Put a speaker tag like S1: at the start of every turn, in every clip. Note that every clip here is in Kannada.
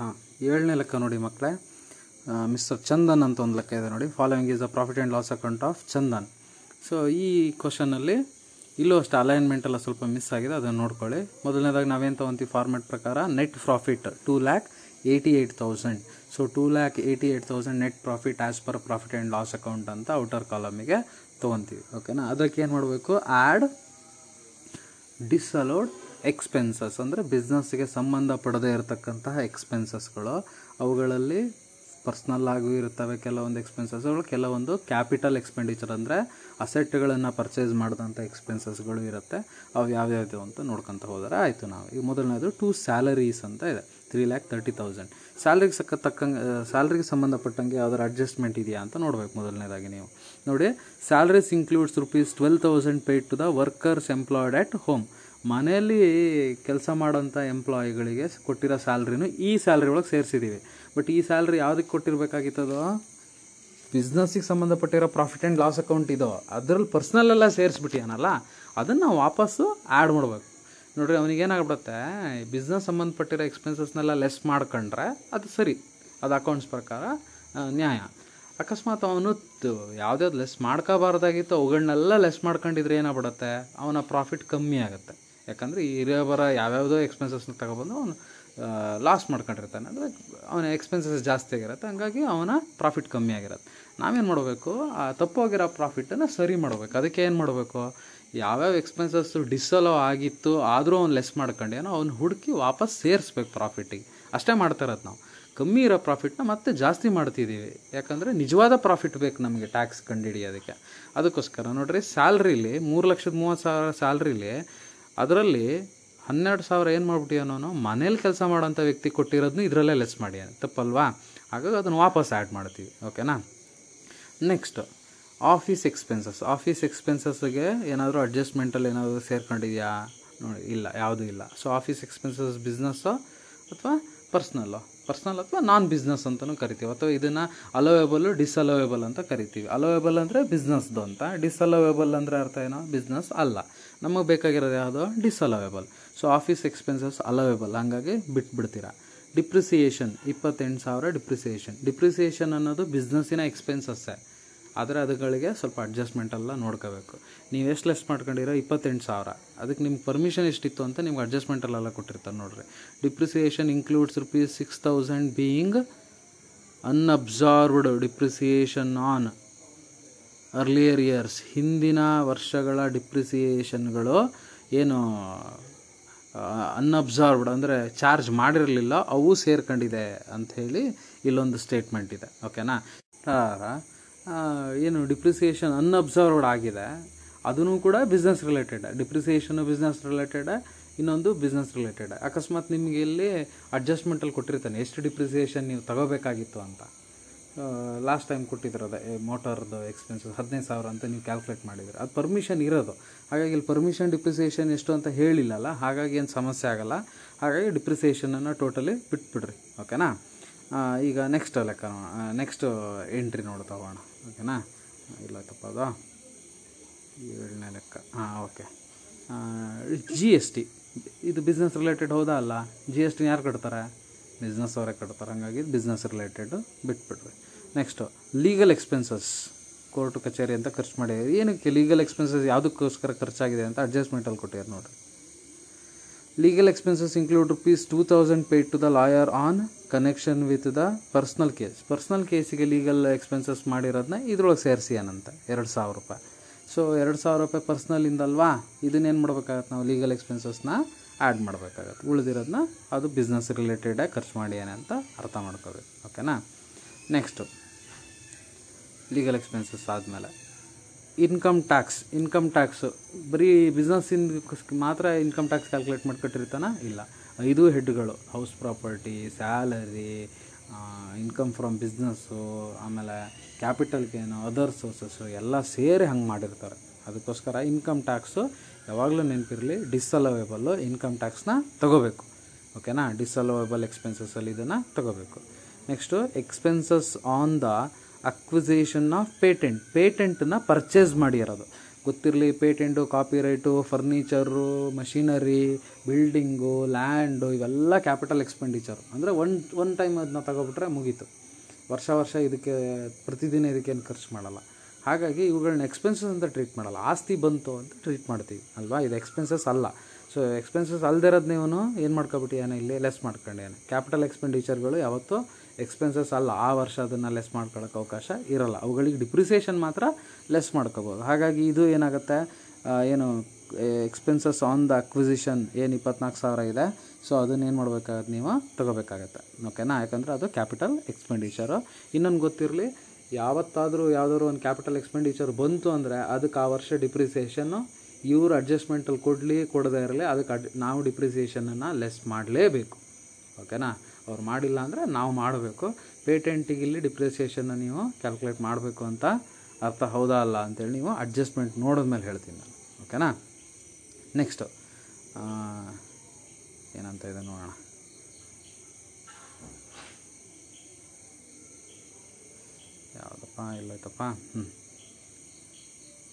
S1: ಹಾಂ, ಏಳನೇ ಲೆಕ್ಕ ನೋಡಿ ಮಕ್ಕಳೇ. ಮಿಸ್ಟರ್ ಚಂದನ್ ಅಂತ ಒಂದು ಲೆಕ್ಕ ಇದೆ ನೋಡಿ. Following is the profit and loss account of Chandan. So ಈ ಕ್ವಶನಲ್ಲಿ ಇಲ್ಲೂ ಅಷ್ಟು ಅಲೈನ್ಮೆಂಟ್ ಎಲ್ಲ ಸ್ವಲ್ಪ ಮಿಸ್ ಆಗಿದೆ, ಅದನ್ನು ನೋಡ್ಕೊಳ್ಳಿ. ಮೊದಲನೇದಾಗಿ ನಾವೇನು ತೊಗೊಂತೀವಿ? ಫಾರ್ಮೆಟ್ ಪ್ರಕಾರ net profit two lakh eighty eight thousand so two lakh eighty eight thousand net profit as per profit and loss account ಅಂತ ಔಟರ್ ಕಾಲಮಿಗೆ ತೊಗೊತೀವಿ ಓಕೆನಾ ಅದಕ್ಕೆ ಏನು ಮಾಡಬೇಕು? ಆ್ಯಡ್ ಡಿಸಲೋಡ್ ಎಕ್ಸ್ಪೆನ್ಸಸ್ ಅಂದರೆ ಬಿಸ್ನೆಸ್ಗೆ ಸಂಬಂಧಪಡದೇ ಇರತಕ್ಕಂತಹ ಎಕ್ಸ್ಪೆನ್ಸಸ್ಗಳು ಅವುಗಳಲ್ಲಿ ಪರ್ಸ್ನಲ್ ಆಗೂ ಇರ್ತವೆ ಕೆಲವೊಂದು ಎಕ್ಸ್ಪೆನ್ಸಸ್ಗಳು ಕೆಲವೊಂದು ಕ್ಯಾಪಿಟಲ್ ಎಕ್ಸ್ಪೆಂಡಿಚರ್ ಅಂದರೆ ಅಸೆಟ್ಗಳನ್ನು ಪರ್ಚೇಸ್ ಮಾಡಿದಂಥ ಎಕ್ಸ್ಪೆನ್ಸಸ್ಗಳು ಇರುತ್ತೆ. ಅವು ಯಾವ್ಯಾವುದು ಅಂತ ನೋಡ್ಕೊತ ಹೋದರೆ ಆಯಿತು ನಾವು. ಈಗ ಮೊದಲನೇದು ಟೂ ಸ್ಯಾಲರೀಸ್ ಅಂತ ಇದೆ. ತ್ರೀ ಲ್ಯಾಕ್ ತರ್ಟಿ ತೌಸಂಡ್ ಸ್ಯಾಲ್ರಿಗೆ ಸಕ್ಕ ತಕ್ಕಂಗೆ ಸ್ಯಾಲ್ರಿಗೆ ಸಂಬಂಧಪಟ್ಟಂಗೆ ಯಾವ್ದಾರು ಅಡ್ಜಸ್ಟ್ಮೆಂಟ್ ಇದೆಯಾ ಅಂತ ನೋಡ್ಬೇಕು ಮೊದಲನೇದಾಗಿ ನೀವು. ನೋಡಿ salaries includes rupees twelve thousand paid to the workers employed at home ಮನೆಯಲ್ಲಿ ಕೆಲಸ ಮಾಡೋಂಥ ಎಂಪ್ಲಾಯಿಗಳಿಗೆ ಕೊಟ್ಟಿರೋ ಸ್ಯಾಲ್ರಿನೂ ಈ ಸ್ಯಾಲ್ರಿ ಒಳಗೆ ಸೇರಿಸಿದ್ದೀವಿ ಬಟ್ ಈ ಸ್ಯಾಲ್ರಿ ಯಾವುದಕ್ಕೆ ಕೊಟ್ಟಿರಬೇಕಾಗಿತ್ತದು? ಬಿಸ್ನೆಸ್ಸಿಗೆ ಸಂಬಂಧಪಟ್ಟಿರೋ ಪ್ರಾಫಿಟ್ ಆ್ಯಂಡ್ ಲಾಸ್ ಅಕೌಂಟ್ ಇದೋ. ಅದರಲ್ಲಿ ಪರ್ಸ್ನಲ್ಲೆಲ್ಲ ಸೇರಿಸ್ಬಿಟ್ಟಿಯಾನಲ್ಲ, ಅದನ್ನು ನಾವು ವಾಪಸ್ಸು ಆ್ಯಡ್ ಮಾಡಬೇಕು. ನೋಡ್ರಿ, ಅವನಿಗೆ ಏನಾಗ್ಬಿಡುತ್ತೆ? ಬಿಸ್ನೆಸ್ ಸಂಬಂಧಪಟ್ಟಿರೋ ಎಕ್ಸ್ಪೆನ್ಸಸ್ನೆಲ್ಲ ಲೆಸ್ ಮಾಡ್ಕೊಂಡ್ರೆ ಅದು ಸರಿ. ಅದು ಅಕೌಂಟ್ಸ್ ಪ್ರಕಾರ ನ್ಯಾಯ. ಅಕಸ್ಮಾತ್ ಅವನು ಯಾವುದ್ಯಾವ್ದು ಲೆಸ್ ಮಾಡ್ಕೋಬಾರ್ದಾಗಿತ್ತು ಅವುಗಳನ್ನೆಲ್ಲ ಲೆಸ್ ಮಾಡ್ಕೊಂಡಿದ್ರೆ ಏನಾಗ್ಬಿಡುತ್ತೆ? ಅವನ ಪ್ರಾಫಿಟ್ ಕಮ್ಮಿ ಆಗುತ್ತೆ. ಯಾಕಂದರೆ ಈ ಇರೋ ಬರೋ ಯಾವ್ಯಾವುದೋ ಎಕ್ಸ್ಪೆನ್ಸಸ್ನ ತಗೊಬಂದು ಅವನು ಲಾಸ್ ಮಾಡ್ಕೊಂಡಿರ್ತಾನೆ. ಅಂದರೆ ಅವನ ಎಕ್ಸ್ಪೆನ್ಸಸ್ ಜಾಸ್ತಿ ಆಗಿರುತ್ತೆ. ಹಂಗಾಗಿ ಅವನ ಪ್ರಾಫಿಟ್ ಕಮ್ಮಿ ಆಗಿರುತ್ತೆ. ನಾವೇನು ಮಾಡಬೇಕು? ಆ, ತಪ್ಪೋಗಿರೋ ಪ್ರಾಫಿಟನ್ನು ಸರಿ ಮಾಡಬೇಕು. ಅದಕ್ಕೆ ಏನು ಮಾಡಬೇಕು? ಯಾವ್ಯಾವ ಎಕ್ಸ್ಪೆನ್ಸಸ್ ಡಿಸಲೋ ಆಗಿತ್ತು, ಆದರೂ ಅವ್ನು ಲೆಸ್ ಮಾಡ್ಕೊಂಡೇನೋ ಅವ್ನು ಹುಡುಕಿ ವಾಪಸ್ ಸೇರಿಸ್ಬೇಕು ಪ್ರಾಫಿಟಿಗೆ ಅಷ್ಟೇ ಮಾಡ್ತಾ ಇರೋದು ನಾವು. ಕಮ್ಮಿ ಇರೋ ಪ್ರಾಫಿಟ್ನ ಮತ್ತೆ ಜಾಸ್ತಿ ಮಾಡ್ತಿದ್ದೀವಿ ಯಾಕಂದರೆ ನಿಜವಾದ ಪ್ರಾಫಿಟ್ ಬೇಕು ನಮಗೆ ಟ್ಯಾಕ್ಸ್ ಕಂಡುಹಿಡಿಯೋದಕ್ಕೆ ಅದಕ್ಕೋಸ್ಕರ ನೋಡ್ರಿ ಸ್ಯಾಲ್ರಿಲಿ ಮೂರು ಲಕ್ಷದ ಮೂವತ್ತು ಸಾವಿರ ಸ್ಯಾಲ್ರಿಲಿ ಅದರಲ್ಲಿ ಹನ್ನೆರಡು ಸಾವಿರ ಏನು ಮಾಡ್ಬಿಟ್ಟಿಯಾನೋ ಮನೇಲಿ ಕೆಲಸ ಮಾಡೋಂಥ ವ್ಯಕ್ತಿ ಕೊಟ್ಟಿರೋದನ್ನ ಇದರಲ್ಲೇ ಲೆಸ್ ಮಾಡಿ ತಪ್ಪಲ್ವಾ? ಹಾಗಾಗಿ ಅದನ್ನು ವಾಪಸ್ ಆ್ಯಡ್ ಮಾಡ್ತೀವಿ ಓಕೆನಾ ನೆಕ್ಸ್ಟ್ ಆಫೀಸ್ ಎಕ್ಸ್ಪೆನ್ಸಸ್ ಆಫೀಸ್ ಎಕ್ಸ್ಪೆನ್ಸಸ್ಗೆ ಏನಾದರೂ ಅಡ್ಜಸ್ಟ್ಮೆಂಟಲ್ಲಿ ಏನಾದರೂ ಸೇರ್ಕೊಂಡಿದೆಯಾ? ನೋಡಿ, ಇಲ್ಲ, ಯಾವುದೂ ಇಲ್ಲ. ಸೊ ಆಫೀಸ್ ಎಕ್ಸ್ಪೆನ್ಸಸ್ ಬಿಸ್ನೆಸ್ಸು ಅಥವಾ ಪರ್ಸ್ನಲ್ಲು ಪರ್ಸ್ನಲ್ ಅಥವಾ ನಾನ್ ಬಿಸ್ನೆಸ್ ಅಂತಲೂ ಕರಿತೀವಿ. ಅಥವಾ ಇದನ್ನು ಅಲೋವೇಬಲ್ ಡಿಸಲೋವೇಬಲ್ ಅಂತ ಕರಿತೀವಿ. ಅಲೋವೇಬಲ್ ಅಂದರೆ ಬಿಸ್ನೆಸ್ದು ಅಂತ. ಡಿಸಲೋವೇಬಲ್ ಅಂದರೆ ಅರ್ಥ ಏನೋ? ಬಿಸ್ನೆಸ್ ಅಲ್ಲ. ನಮಗೆ ಬೇಕಾಗಿರೋದು ಯಾವುದು disallowable so office expenses allowable ಹಾಗಾಗಿ ಬಿಟ್ಬಿಡ್ತೀರಾ. ಡಿಪ್ರಿಸಿಯೇಷನ್ ಇಪ್ಪತ್ತೆಂಟು ಸಾವಿರ ಡಿಪ್ರಿಸಿಯೇಷನ್ ಡಿಪ್ರಿಸಿಯೇಷನ್ ಅನ್ನೋದು ಬಿಸ್ನೆಸ್ಸಿನ ಎಕ್ಸ್ಪೆನ್ಸಸ್ಸೇ ಆದರೆ ಅದಗಳಿಗೆ ಸ್ವಲ್ಪ ಅಡ್ಜಸ್ಟ್ಮೆಂಟ್ ಎಲ್ಲ ನೋಡ್ಕೋಬೇಕು. ನೀವು ಎಷ್ಟು ಲೆಸ್ ಮಾಡ್ಕೊಂಡಿರೋ ಇಪ್ಪತ್ತೆಂಟು ಸಾವಿರ. ಅದಕ್ಕೆ ನಿಮ್ಗೆ ಪರ್ಮಿಷನ್ ಎಷ್ಟಿತ್ತು ಅಂತ ನಿಮ್ಗೆ ಅಡ್ಜಸ್ಟ್ಮೆಂಟಲ್ಲೆಲ್ಲ ಕೊಟ್ಟಿರ್ತಾರೆ ನೋಡ್ರಿ. Depreciation includes rupees six thousand being unabsorbed depreciation on earlier years ಹಿಂದಿನ ವರ್ಷಗಳ ಡಿಪ್ರಿಸಿಯೇಷನ್ಗಳು ಏನು ಅನ್ಅಬ್ಸರ್ವ್ಡ್ ಅಂದರೆ ಚಾರ್ಜ್ ಮಾಡಿರಲಿಲ್ಲ, ಅವು ಸೇರ್ಕೊಂಡಿದೆ ಅಂಥೇಳಿ ಇಲ್ಲೊಂದು ಸ್ಟೇಟ್ಮೆಂಟ್ ಇದೆ. ಓಕೆನಾ ಏನು ಡಿಪ್ರಿಸಿಯೇಷನ್ ಅನ್ಅಬ್ಸರ್ವ್ಡ್ ಆಗಿದೆ ಅದೂ ಕೂಡ business related depreciation business related ಇನ್ನೊಂದು ಬಿಸ್ನೆಸ್ ರಿಲೇಟೆಡ್ ಅಕಸ್ಮಾತ್ ನಿಮಗೆ ಇಲ್ಲಿ ಅಡ್ಜಸ್ಟ್ಮೆಂಟಲ್ಲಿ ಕೊಟ್ಟಿರ್ತಾನೆ, ಎಷ್ಟು ಡಿಪ್ರಿಸಿಯೇಷನ್ ನೀವು ತಗೋಬೇಕಾಗಿತ್ತು ಅಂತ. ಲಾಸ್ಟ್ ಟೈಮ್ ಕೊಟ್ಟಿದ್ರದ ಮೋಟಾರ್ದು ಎಕ್ಸ್ಪೆನ್ಸಸ್ ಹದಿನೈದು ಸಾವಿರ ಅಂತ ನೀವು ಕ್ಯಾಲ್ಕುಲೇಟ್ ಮಾಡಿದ್ರೆ. ಅದು ಪರ್ಮಿಷನ್ ಇರೋದು. ಹಾಗಾಗಿ ಇಲ್ಲಿ ಪರ್ಮಿಷನ್ ಡಿಪ್ರಿಸಿಯೇಷನ್ ಎಷ್ಟು ಅಂತ ಹೇಳಿಲ್ಲಲ್ಲ, ಹಾಗಾಗಿ ಏನು ಸಮಸ್ಯೆ ಆಗಲ್ಲ. ಹಾಗಾಗಿ ಡಿಪ್ರಿಸಿಯೇಷನನ್ನು ಟೋಟಲಿ ಬಿಟ್ಬಿಡ್ರಿ ಓಕೆನಾ ಈಗ ನೆಕ್ಸ್ಟ್ ಲೆಕ್ಕ ನೆಕ್ಸ್ಟ್ ಎಂಟ್ರಿ ನೋಡಿ ತಗೋಣ ಓಕೆನಾ ಇಲ್ಲ ತಪ್ಪ ಅದು. ಏಳನೇ ಲೆಕ್ಕ, ಹಾಂ ಓಕೆ ಜಿ ಎಸ್ ಟಿ ಇದು ಬಿಸ್ನೆಸ್ ರಿಲೇಟೆಡ್ ಹೌದಾ ಅಲ್ಲ? ಜಿ ಎಸ್ ಟಿನ ಯಾರು ಕಟ್ತಾರೆ ಬಿಸ್ನೆಸ್ ಅವರೇ ಕಟ್ತಾರೆ. ಹಂಗಾಗಿ ಬಿಸ್ನೆಸ್ ರಿಲೇಟೆಡ್ ಬಿಟ್ಬಿಡ್ರಿ ನೆಕ್ಸ್ಟು ಲೀಗಲ್ ಎಕ್ಸ್ಪೆನ್ಸಸ್ ಕೋರ್ಟ್ ಕಚೇರಿ ಅಂತ ಖರ್ಚು ಮಾಡಿ. ಏನಕ್ಕೆ ಲೀಗಲ್ ಎಕ್ಸ್ಪೆನ್ಸಸ್ ಯಾವುದಕ್ಕೋಸ್ಕರ ಖರ್ಚಾಗಿದೆ ಅಂತ ಅಡ್ಜಸ್ಟ್ಮೆಂಟಲ್ಲಿ ಕೊಟ್ಟಿದ್ದಾರೆ ನೋಡಿರಿ. Legal expenses include rupees two thousand paid to the lawyer on connection with the personal case personal ಕೇಸಿಗೆ legal expenses ಮಾಡಿರೋದನ್ನ ಇದ್ರೊಳಗೆ ಸೇರಿಸಿ ಏನಂತ? ಎರಡು ಸಾವಿರ ರೂಪಾಯಿ. ಸೊ ಎರಡು ಸಾವಿರ ರೂಪಾಯಿ ಪರ್ಸ್ನಲಿಂದಲ್ವಾ ಇದನ್ನೇನು ಮಾಡ್ಬೇಕಾಗತ್ತೆ ನಾವು ಲೀಗಲ್ ಎಕ್ಸ್ಪೆನ್ಸಸ್ನ ಆ್ಯಡ್ ಮಾಡಬೇಕಾಗತ್ತೆ. ಉಳಿದಿರೋದನ್ನ ಅದು ಬಿಸ್ನೆಸ್ ರಿಲೇಟೆಡಾಗಿ ಖರ್ಚು ಮಾಡಿ ಅಂತ ಅರ್ಥ ಮಾಡ್ಕೋಬೇಕು. ಓಕೆನಾ ನೆಕ್ಸ್ಟು ಲೀಗಲ್ ಎಕ್ಸ್ಪೆನ್ಸಸ್ ಆದಮೇಲೆ. ಇನ್ಕಮ್ ಟ್ಯಾಕ್ಸ್ ಇನ್ಕಮ್ ಟ್ಯಾಕ್ಸು ಬರೀ ಬಿಸ್ನೆಸ್ಸಿಂದ ಮಾತ್ರ ಇನ್ಕಮ್ ಟ್ಯಾಕ್ಸ್ ಕ್ಯಾಲ್ಕುಲೇಟ್ ಮಾಡ್ಕೊಟ್ಟಿರ್ತಾನ? ಇಲ್ಲ. ಐದು ಹೆಡ್ಗಳು house property salary income from business ಆಮೇಲೆ ಕ್ಯಾಪಿಟಲ್ ಗೇನು ಅದರ್ ಸೋರ್ಸಸ್ಸು ಎಲ್ಲ ಸೇರಿ ಹಂಗೆ ಮಾಡಿರ್ತಾರೆ. ಅದಕ್ಕೋಸ್ಕರ ಇನ್ಕಮ್ ಟ್ಯಾಕ್ಸು ಯಾವಾಗಲೂ ನೆನಪಿರಲಿ ಡಿಸಲವೇಬಲ್ಲು ಇನ್ಕಮ್ ಟ್ಯಾಕ್ಸ್ನ ತಗೋಬೇಕು. ಓಕೆನಾ? ಡಿಸಲವೇಬಲ್ ಎಕ್ಸ್ಪೆನ್ಸಸ್ಸಲ್ಲಿ ಇದನ್ನು ತಗೋಬೇಕು. Next expenses on the acquisition of patent ಪೇಟೆಂಟನ್ನ purchase ಮಾಡಿರೋದು ಗೊತ್ತಿರಲಿ patent copyright furniture machinery building land ಇವೆಲ್ಲ ಕ್ಯಾಪಿಟಲ್ ಎಕ್ಸ್ಪೆಂಡಿಚರು ಅಂದರೆ ಒನ್ ಒನ್ ಟೈಮ್ ಅದನ್ನ ತಗೋಬಿಟ್ರೆ ಮುಗೀತು. ವರ್ಷ ವರ್ಷ ಇದಕ್ಕೆ, ಪ್ರತಿದಿನ ಇದಕ್ಕೇನು ಖರ್ಚು ಮಾಡಲ್ಲ. ಹಾಗಾಗಿ ಇವುಗಳನ್ನ ಎಕ್ಸ್ಪೆನ್ಸಸ್ ಅಂತ ಟ್ರೀಟ್ ಮಾಡಲ್ಲ. ಆಸ್ತಿ ಬಂತು ಅಂತ ಟ್ರೀಟ್ ಮಾಡ್ತೀವಿ, ಅಲ್ವಾ? ಇದು ಎಕ್ಸ್ಪೆನ್ಸಸ್ ಅಲ್ಲ. ಸೊ ಎಕ್ಸ್ಪೆನ್ಸಸ್ ಅಲ್ದಿರೋದು ನೀವು ಏನು ಮಾಡ್ಕೊಬಿಟ್ಟಿಯಾನೆ ಇಲ್ಲಿ ಲೆಸ್ ಮಾಡ್ಕೊಂಡೇನೆ ಕ್ಯಾಪಿಟಲ್ ಎಕ್ಸ್ಪೆಂಡಿಚರ್ಗಳು ಯಾವತ್ತೂ ಎಕ್ಸ್ಪೆನ್ಸಸ್ ಅಲ್ಲ. ಆ ವರ್ಷ ಅದನ್ನು ಲೆಸ್ ಮಾಡ್ಕೊಳ್ಳೋಕೆ ಅವಕಾಶ ಇರಲ್ಲ. ಅವುಗಳಿಗೆ ಡಿಪ್ರಿಸಿಯೇಷನ್ ಮಾತ್ರ ಲೆಸ್ ಮಾಡ್ಕೋಬೋದು. ಹಾಗಾಗಿ ಇದು ಏನಾಗುತ್ತೆ? ಏನು ಎಕ್ಸ್ಪೆನ್ಸಸ್ ಆನ್ ದ ಅಕ್ವಿಸಿಷನ್ ಏನು ಇಪ್ಪತ್ನಾಲ್ಕು ಸಾವಿರ ಇದೆ. ಸೊ ಅದನ್ನ ಏನು ಮಾಡಬೇಕಾಗತ್ತೆ ನೀವು? ತಗೋಬೇಕಾಗತ್ತೆ. ಓಕೆನಾ ಯಾಕಂದರೆ ಅದು ಕ್ಯಾಪಿಟಲ್ ಎಕ್ಸ್ಪೆಂಡಿಚರು ಇನ್ನೊಂದು ಗೊತ್ತಿರಲಿ ಯಾವತ್ತಾದರೂ ಯಾವ್ದಾದ್ರು ಒಂದು ಕ್ಯಾಪಿಟಲ್ ಎಕ್ಸ್ಪೆಂಡಿಚರ್ ಬಂತು ಅಂದರೆ ಅದಕ್ಕೆ ಆ ವರ್ಷ ಡಿಪ್ರಿಸಿಯೇಷನ್ನು ಇವರು ಅಡ್ಜಸ್ಟ್ಮೆಂಟಲ್ಲಿ ಕೊಡಲಿ, ಕೊಡದೇ ಇರಲಿ ಅದಕ್ಕೆ ಅಡ್, ನಾವು ಡಿಪ್ರಿಸಿಯೇಷನನ್ನು ಲೆಸ್ ಮಾಡಲೇಬೇಕು. ಓಕೆನಾ ಅವ್ರು ಮಾಡಿಲ್ಲ ಅಂದರೆ ನಾವು ಮಾಡಬೇಕು. ಪೇಟೆಂಟಿಗೆ ಇಲ್ಲಿ ಡಿಪ್ರಿಸಿಯೇಷನ್ನ ನೀವು ಕ್ಯಾಲ್ಕುಲೇಟ್ ಮಾಡಬೇಕು ಅಂತ ಅರ್ಥ ಹೌದಾ ಅಲ್ಲ ಅಂತೇಳಿ ನೀವು ಅಡ್ಜಸ್ಟ್ಮೆಂಟ್ ನೋಡಿದ ಮೇಲೆ ಹೇಳ್ತೀನಿ ನಾನು. ಓಕೆನಾ ನೆಕ್ಸ್ಟು ಏನಂತ ಇದೆ ನೋಡೋಣ. ಯಾವುದಪ್ಪ ಎಲ್ಲೋಯ್ತಪ್ಪ ಹ್ಞೂ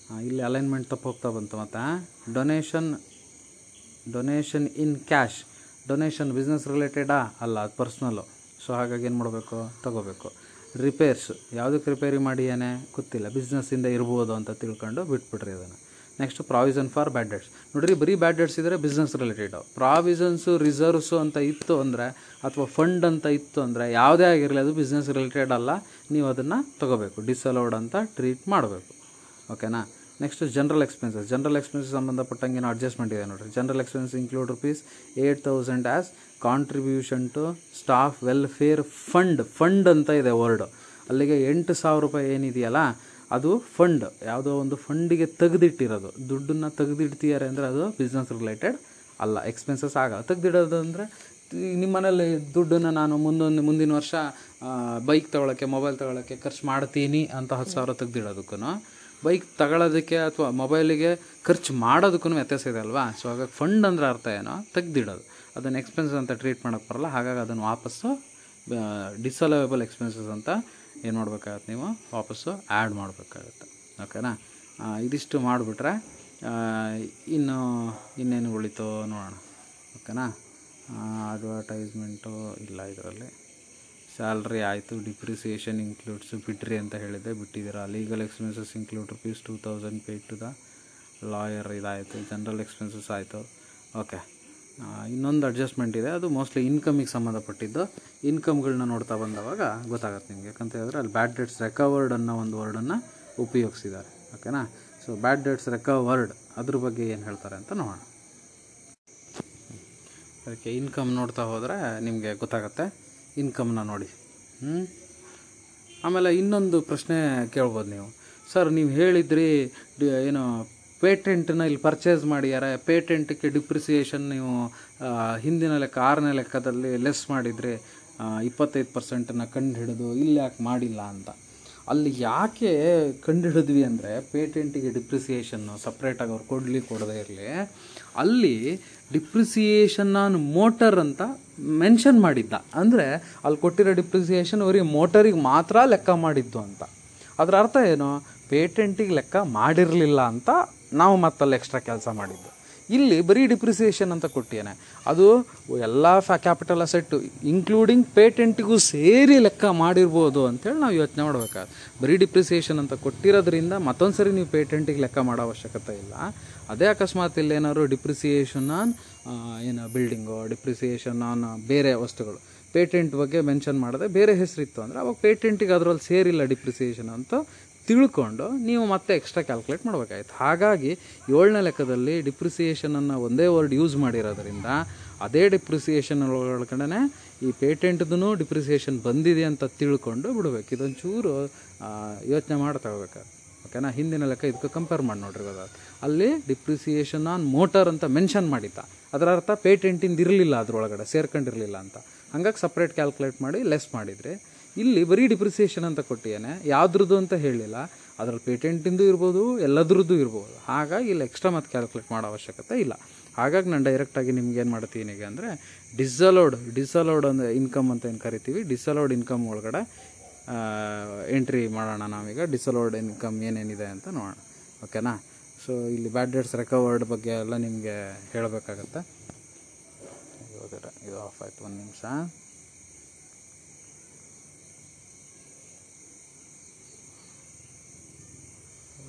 S1: ಹಾಂ ಇಲ್ಲಿ ಅಲೈನ್ಮೆಂಟ್ ತಪ್ಪು ಹೋಗ್ತಾ ಬಂತು ಮತ್ತು. Donation donation in cash donation business ರಿಲೇಟೆಡಾ ಅಲ್ಲ, ಅದು ಪರ್ಸ್ನಲ್ಲು ಸೊ ಹಾಗಾಗಿ ಏನು ಮಾಡಬೇಕು? ತಗೋಬೇಕು. ರಿಪೇರ್ಸ್ ಯಾವುದಕ್ಕೆ ರಿಪೇರಿ ಮಾಡಿ ಏನೇ? ಗೊತ್ತಿಲ್ಲ. ಬಿಸ್ನೆಸ್ಸಿಂದ ಇರ್ಬೋದು ಅಂತ ತಿಳ್ಕೊಂಡು ಬಿಟ್ಬಿಟ್ರಿ ಅದನ್ನು. Next provision for bad debts ನೋಡಿರಿ, ಬರೀ ಬ್ಯಾಡ್ ಡೆಟ್ಸ್ ಇದ್ದರೆ ಬಿಸ್ನೆಸ್ ರಿಲೇಟೆಡು ಪ್ರಾವಿಷನ್ಸು ರಿಸರ್ವ್ಸು ಅಂತ ಇತ್ತು ಅಂದರೆ, ಅಥವಾ ಫಂಡ್ ಅಂತ ಇತ್ತು ಅಂದರೆ, ಯಾವುದೇ ಆಗಿರಲಿ ಅದು ಬಿಸ್ನೆಸ್ ರಿಲೇಟೆಡ್ ಅಲ್ಲ. ನೀವು ಅದನ್ನು ತಗೋಬೇಕು. ಡಿಸಲೋಡ್ ಅಂತ ಟ್ರೀಟ್ ಮಾಡಬೇಕು. ಓಕೆನಾ next general expenses general expenses ಸಂಬಂಧಪಟ್ಟಂಗೆ ಅಡ್ಜಸ್ಟ್ಮೆಂಟ್ ಇದೆ ನೋಡಿರಿ. General expense include rupees eight thousand as contribution to staff welfare fund fund ಅಂತ ಇದೆ ವರ್ಡ್ ಅಲ್ಲಿಗೆ ಎಂಟು ಸಾವಿರ ರೂಪಾಯಿ ಏನಿದೆಯಲ್ಲ ಅದು ಫಂಡ್ ಯಾವುದೋ ಒಂದು ಫಂಡಿಗೆ ತೆಗೆದಿಟ್ಟಿರೋದು. ದುಡ್ಡನ್ನು ತೆಗೆದಿಡ್ತೀಯಾರೆ ಅಂದರೆ ಅದು ಬಿಸ್ನೆಸ್ ರಿಲೇಟೆಡ್ ಅಲ್ಲ. ಎಕ್ಸ್ಪೆನ್ಸಸ್ ಆಗಲ್ಲ. ತೆಗೆದಿಡೋದು ಅಂದರೆ ನಿಮ್ಮ ಮನೇಲಿ ದುಡ್ಡನ್ನು ನಾನು ಮುಂದೊಂದು, ಮುಂದಿನ ವರ್ಷ ಬೈಕ್ ತೊಗೊಳಕ್ಕೆ ಮೊಬೈಲ್ ತೊಗೊಳಕ್ಕೆ ಖರ್ಚು ಮಾಡ್ತೀನಿ ಅಂತ ಹತ್ತು ಸಾವಿರ ತೆಗೆದಿಡೋದಕ್ಕೂ ಬೈಕ್ ತಗೊಳ್ಳೋದಕ್ಕೆ ಅಥವಾ ಮೊಬೈಲಿಗೆ ಖರ್ಚು ಮಾಡೋದಕ್ಕೂ ವ್ಯತ್ಯಾಸ ಇದೆ ಅಲ್ವಾ? ಸೊ ಹಾಗಾಗಿ ಫಂಡ್ ಅಂದ್ರೆ ಅರ್ಥ ಏನೋ? ತೆಗೆದಿಡೋದು. ಅದನ್ನು ಎಕ್ಸ್ಪೆನ್ಸಸ್ ಅಂತ ಟ್ರೀಟ್ ಮಾಡೋಕ್ಕೆ ಬರಲ್ಲ. ಹಾಗಾಗಿ ಅದನ್ನು ವಾಪಸ್ಸು ಡಿಸಲವೇಬಲ್ ಎಕ್ಸ್ಪೆನ್ಸಸ್ ಅಂತ ಏನು ಮಾಡಬೇಕಾಗತ್ತೆ ನೀವು? ವಾಪಸ್ಸು ಆ್ಯಡ್ ಮಾಡಬೇಕಾಗತ್ತೆ. ಓಕೆನಾ ಇದಿಷ್ಟು ಮಾಡಿಬಿಟ್ರೆ ಇನ್ನು ಇನ್ನೇನು ಉಳಿತು ನೋಡೋಣ. ಓಕೆನಾ ಅಡ್ವರ್ಟೈಸ್ಮೆಂಟು ಇಲ್ಲ ಇದರಲ್ಲಿ. ಸ್ಯಾಲ್ರಿ ಆಯಿತು ಡಿಪ್ರಿಸಿಯೇಷನ್ ಇನ್ಕ್ಲೂಡ್ಸು ಬಿಟ್ರಿ ಅಂತ ಹೇಳಿದೆ ಬಿಟ್ಟಿದ್ದೀರಾ. Legal expenses include rupees two thousand pay to the lawyer ಇದಾಯಿತು ಜನರಲ್ ಎಕ್ಸ್ಪೆನ್ಸಸ್ ಆಯಿತು. ಓಕೆ ಇನ್ನೊಂದು ಅಡ್ಜಸ್ಟ್ಮೆಂಟ್ ಇದೆ. ಅದು ಮೋಸ್ಟ್ಲಿ ಇನ್ಕಮಿಗೆ ಸಂಬಂಧಪಟ್ಟಿದ್ದು. ಇನ್ಕಮ್ಗಳನ್ನ ನೋಡ್ತಾ ಬಂದವಾಗ ಗೊತ್ತಾಗುತ್ತೆ ನಿಮಗೆ. ಯಾಕಂತ ಹೇಳಿದ್ರೆ ಅಲ್ಲಿ ಬ್ಯಾಡ್ ಡೇಟ್ಸ್ ರೆಕವರ್ಡ್ ಅನ್ನೋ ಒಂದು ವರ್ಡನ್ನು ಉಪಯೋಗಿಸಿದ್ದಾರೆ. ಓಕೆನಾ ಸೊ ಬ್ಯಾಡ್ ಡೇಟ್ಸ್ ರೆಕವರ್ಡ್ ಅದ್ರ ಬಗ್ಗೆ ಏನು ಹೇಳ್ತಾರೆ ಅಂತ ನೋಡೋಣ. ಅದಕ್ಕೆ ಇನ್ಕಮ್ ನೋಡ್ತಾ ಹೋದರೆ ನಿಮಗೆ ಗೊತ್ತಾಗತ್ತೆ. ಇನ್ಕಮ್ನ ನೋಡಿ. ಆಮೇಲೆ ಇನ್ನೊಂದು ಪ್ರಶ್ನೆ ಕೇಳ್ಬೋದು ನೀವು. ಸರ್ ನೀವು ಹೇಳಿದ್ರಿ ಏನು ಪೇಟೆಂಟನ್ನ ಇಲ್ಲಿ ಪರ್ಚೇಸ್ ಮಾಡಿದ್ದಾರೆ ಪೇಟೆಂಟ್ಗೆ ಡಿಪ್ರಿಸಿಯೇಷನ್ ನೀವು ಹಿಂದಿನ ಲೆಕ್ಕ, ಆರನೇ ಲೆಕ್ಕದಲ್ಲಿ ಲೆಸ್ ಮಾಡಿದರೆ ಇಪ್ಪತ್ತೈದು ಪರ್ಸೆಂಟನ್ನು ಕಂಡು ಹಿಡಿದು ಇಲ್ಲಿ ಯಾಕೆ ಮಾಡಿಲ್ಲ ಅಂತ. ಅಲ್ಲಿ ಯಾಕೆ ಕಂಡು ಹಿಡಿದ್ವಿ ಅಂದರೆ ಪೇಟೆಂಟಿಗೆ ಡಿಪ್ರಿಸಿಯೇಷನ್ನು ಸಪ್ರೇಟಾಗಿ ಅವ್ರು ಕೊಡಲಿ ಕೊಡದೇ ಇರಲಿ, ಅಲ್ಲಿ ಡಿಪ್ರಿಸಿಯೇಷನ್ ಆನ್ ಮೋಟರ್ ಅಂತ ಮೆನ್ಷನ್ ಮಾಡಿದ್ದ. ಅಂದರೆ ಅಲ್ಲಿ ಕೊಟ್ಟಿರೋ ಡಿಪ್ರಿಸಿಯೇಷನ್ ಅವರಿಗೆ ಮೋಟರಿಗೆ ಮಾತ್ರ ಲೆಕ್ಕ ಮಾಡಿದ್ದು ಅಂತ. ಅದರ ಅರ್ಥ ಏನು? ಪೇಟೆಂಟಿಗೆ ಲೆಕ್ಕ ಮಾಡಿರಲಿಲ್ಲ ಅಂತ ನಾವು ಮತ್ತಲ್ಲಿ ಎಕ್ಸ್ಟ್ರಾ ಕೆಲಸ ಮಾಡಿದ್ದು. ಇಲ್ಲಿ ಬರೀ ಡಿಪ್ರಿಸಿಯೇಷನ್ ಅಂತ ಕೊಟ್ಟಿಯಾನೆ ಅದು ಎಲ್ಲ ಫ್ಯಾ ಕ್ಯಾಪಿಟಲ್ ಅಸೆಟ್ಟು ಇನ್ಕ್ಲೂಡಿಂಗ್ ಪೇಟೆಂಟಿಗೂ ಸೇರಿ ಲೆಕ್ಕ ಮಾಡಿರ್ಬೋದು ಅಂತೇಳಿ ನಾವು ಯೋಚನೆ ಮಾಡ್ಬೇಕಾದ್ರೆ ಬರೀ ಡಿಪ್ರಿಸಿಯೇಷನ್ ಅಂತ ಕೊಟ್ಟಿರೋದ್ರಿಂದ ಮತ್ತೊಂದು ಸರಿ ನೀವು ಪೇಟೆಂಟಿಗೆ ಲೆಕ್ಕ ಮಾಡೋ ಅವಶ್ಯಕತೆ ಇಲ್ಲ. ಅದೇ ಅಕಸ್ಮಾತ್ ಇಲ್ಲಿ ಏನಾದ್ರು ಡಿಪ್ರಿಸಿಯೇಷನ್ ಆನ್ ಏನು ಬಿಲ್ಡಿಂಗು ಡಿಪ್ರಿಸಿಯೇಷನ್ ಆನ್ ಬೇರೆ ವಸ್ತುಗಳು. ಪೇಟೆಂಟ್ ಬಗ್ಗೆ ಮೆನ್ಷನ್ ಮಾಡದೆ ಬೇರೆ ಹೆಸರಿತ್ತು ಅಂದರೆ ಅವಾಗ ಪೇಟೆಂಟಿಗೆ ಅದರಲ್ಲಿ ಸೇರಿಲ್ಲ ಡಿಪ್ರಿಸಿಯೇಷನ್ ಅಂತ ತಿಳ್ಕೊಂಡು ನೀವು ಮತ್ತೆ ಎಕ್ಸ್ಟ್ರಾ ಕ್ಯಾಲ್ಕುಲೇಟ್ ಮಾಡಬೇಕಾಯ್ತು. ಹಾಗಾಗಿ ಏಳನೇ ಲೆಕ್ಕದಲ್ಲಿ ಡಿಪ್ರಿಸಿಯೇಷನನ್ನು ಒಂದೇ ವರ್ಡ್ ಯೂಸ್ ಮಾಡಿರೋದ್ರಿಂದ ಅದೇ ಡಿಪ್ರಿಸಿಯೇಷನ್ ಒಳಗಡೆ ಈ ಪೇಟೆಂಟ್ದೂ ಡಿಪ್ರಿಸಿಯೇಷನ್ ಬಂದಿದೆ ಅಂತ ತಿಳ್ಕೊಂಡು ಬಿಡಬೇಕು. ಇದೊಂಚೂರು ಯೋಚನೆ ಮಾಡ್ತಾ ಹೋಗ್ಬೇಕಾದ್ರೆ ಓಕೆನಾ ಹಿಂದಿನ ಲೆಕ್ಕ ಇದಕ್ಕೆ ಕಂಪೇರ್ ಮಾಡಿ ನೋಡ್ರಿ ಇವಾಗ. ಅಲ್ಲಿ ಡಿಪ್ರಿಸಿಯೇಷನ್ ಆನ್ ಮೋಟರ್ ಅಂತ ಮೆನ್ಷನ್ ಮಾಡಿದ್ದ. ಅದರ ಅರ್ಥ ಪೇಟೆಂಟಿಂದ ಇರಲಿಲ್ಲ ಅದರೊಳಗಡೆ, ಸೇರ್ಕೊಂಡಿರಲಿಲ್ಲ ಅಂತ. ಹಂಗಾಗಿ ಸಪ್ರೇಟ್ ಕ್ಯಾಲ್ಕುಲೇಟ್ ಮಾಡಿ ಲೆಸ್ ಮಾಡಿದರೆ ಇಲ್ಲಿ ಬರೀ ಡಿಪ್ರಿಸಿಯೇಷನ್ ಅಂತ ಕೊಟ್ಟಿದ್ದಾನೆ. ಯಾವ್ದ್ರದ್ದು ಅಂತ ಹೇಳಿಲ್ಲ. ಅದರಲ್ಲಿ ಪೇಟೆಂಟಿಂದು ಇರ್ಬೋದು, ಎಲ್ಲದ್ರದ್ದು ಇರ್ಬೋದು. ಹಾಗಾಗಿ ಇಲ್ಲಿ ಎಕ್ಸ್ಟ್ರಾ ಮತ್ತು ಕ್ಯಾಲ್ಕುಲೇಟ್ ಮಾಡೋ ಅವಶ್ಯಕತೆ ಇಲ್ಲ. ಹಾಗಾಗಿ ನಾನು ಡೈರೆಕ್ಟಾಗಿ ನಿಮ್ಗೆ ಏನು ಮಾಡ್ತೀನಿ ಈಗ ಅಂದರೆ ಡಿಸಲೋಡ್ ಡಿಸಲೋಡ್ ಅಂದರೆ ಇನ್ಕಮ್ ಅಂತ ಏನು ಕರಿತೀವಿ? ಡಿಸಲೋಡ್ ಇನ್ಕಮ್ ಒಳಗಡೆ ಎಂಟ್ರಿ ಮಾಡೋಣ ನಾವೀಗ. ಡಿಸಲೋಡ್ ಇನ್ಕಮ್ ಏನೇನಿದೆ ಅಂತ ನೋಡೋಣ. ಓಕೆನಾ? ಸೊ ಇಲ್ಲಿ ಬ್ಯಾಡ್ ಡೇಟ್ಸ್ ರೆಕವರ್ಡ್ ಬಗ್ಗೆ ಎಲ್ಲ ನಿಮಗೆ ಹೇಳಬೇಕಾಗತ್ತೆ. ಇದು ಆಫ್ ಆಯ್ತು, ಒಂದು ನಿಮಿಷ.